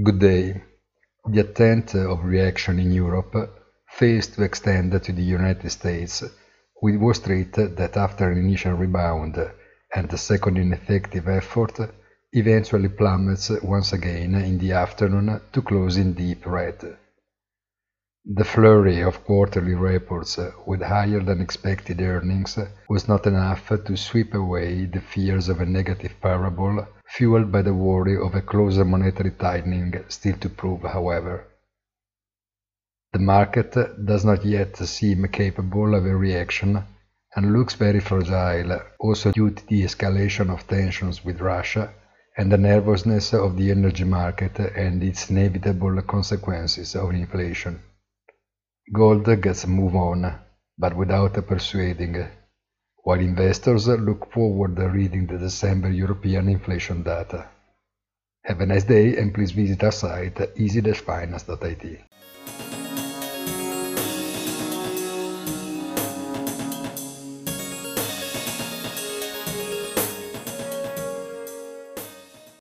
Good day. The attempt of reaction in Europe fails to extend to the United States, with Wall Street that after an initial rebound and a second ineffective effort, eventually plummets once again in the afternoon to close in deep red. The flurry of quarterly reports uh, with higher than expected earnings uh, was not enough to sweep away the fears of a negative parable fueled by the worry of a closer monetary tightening still to prove, however. The market does not yet seem capable of a reaction and looks very fragile, also due to the escalation of tensions with Russia and the nervousness of the energy market and its inevitable consequences of inflation. Gold gets a move on, but without persuading while investors look forward to reading the December European inflation data. Have a nice day and please visit our site easy-finance.it.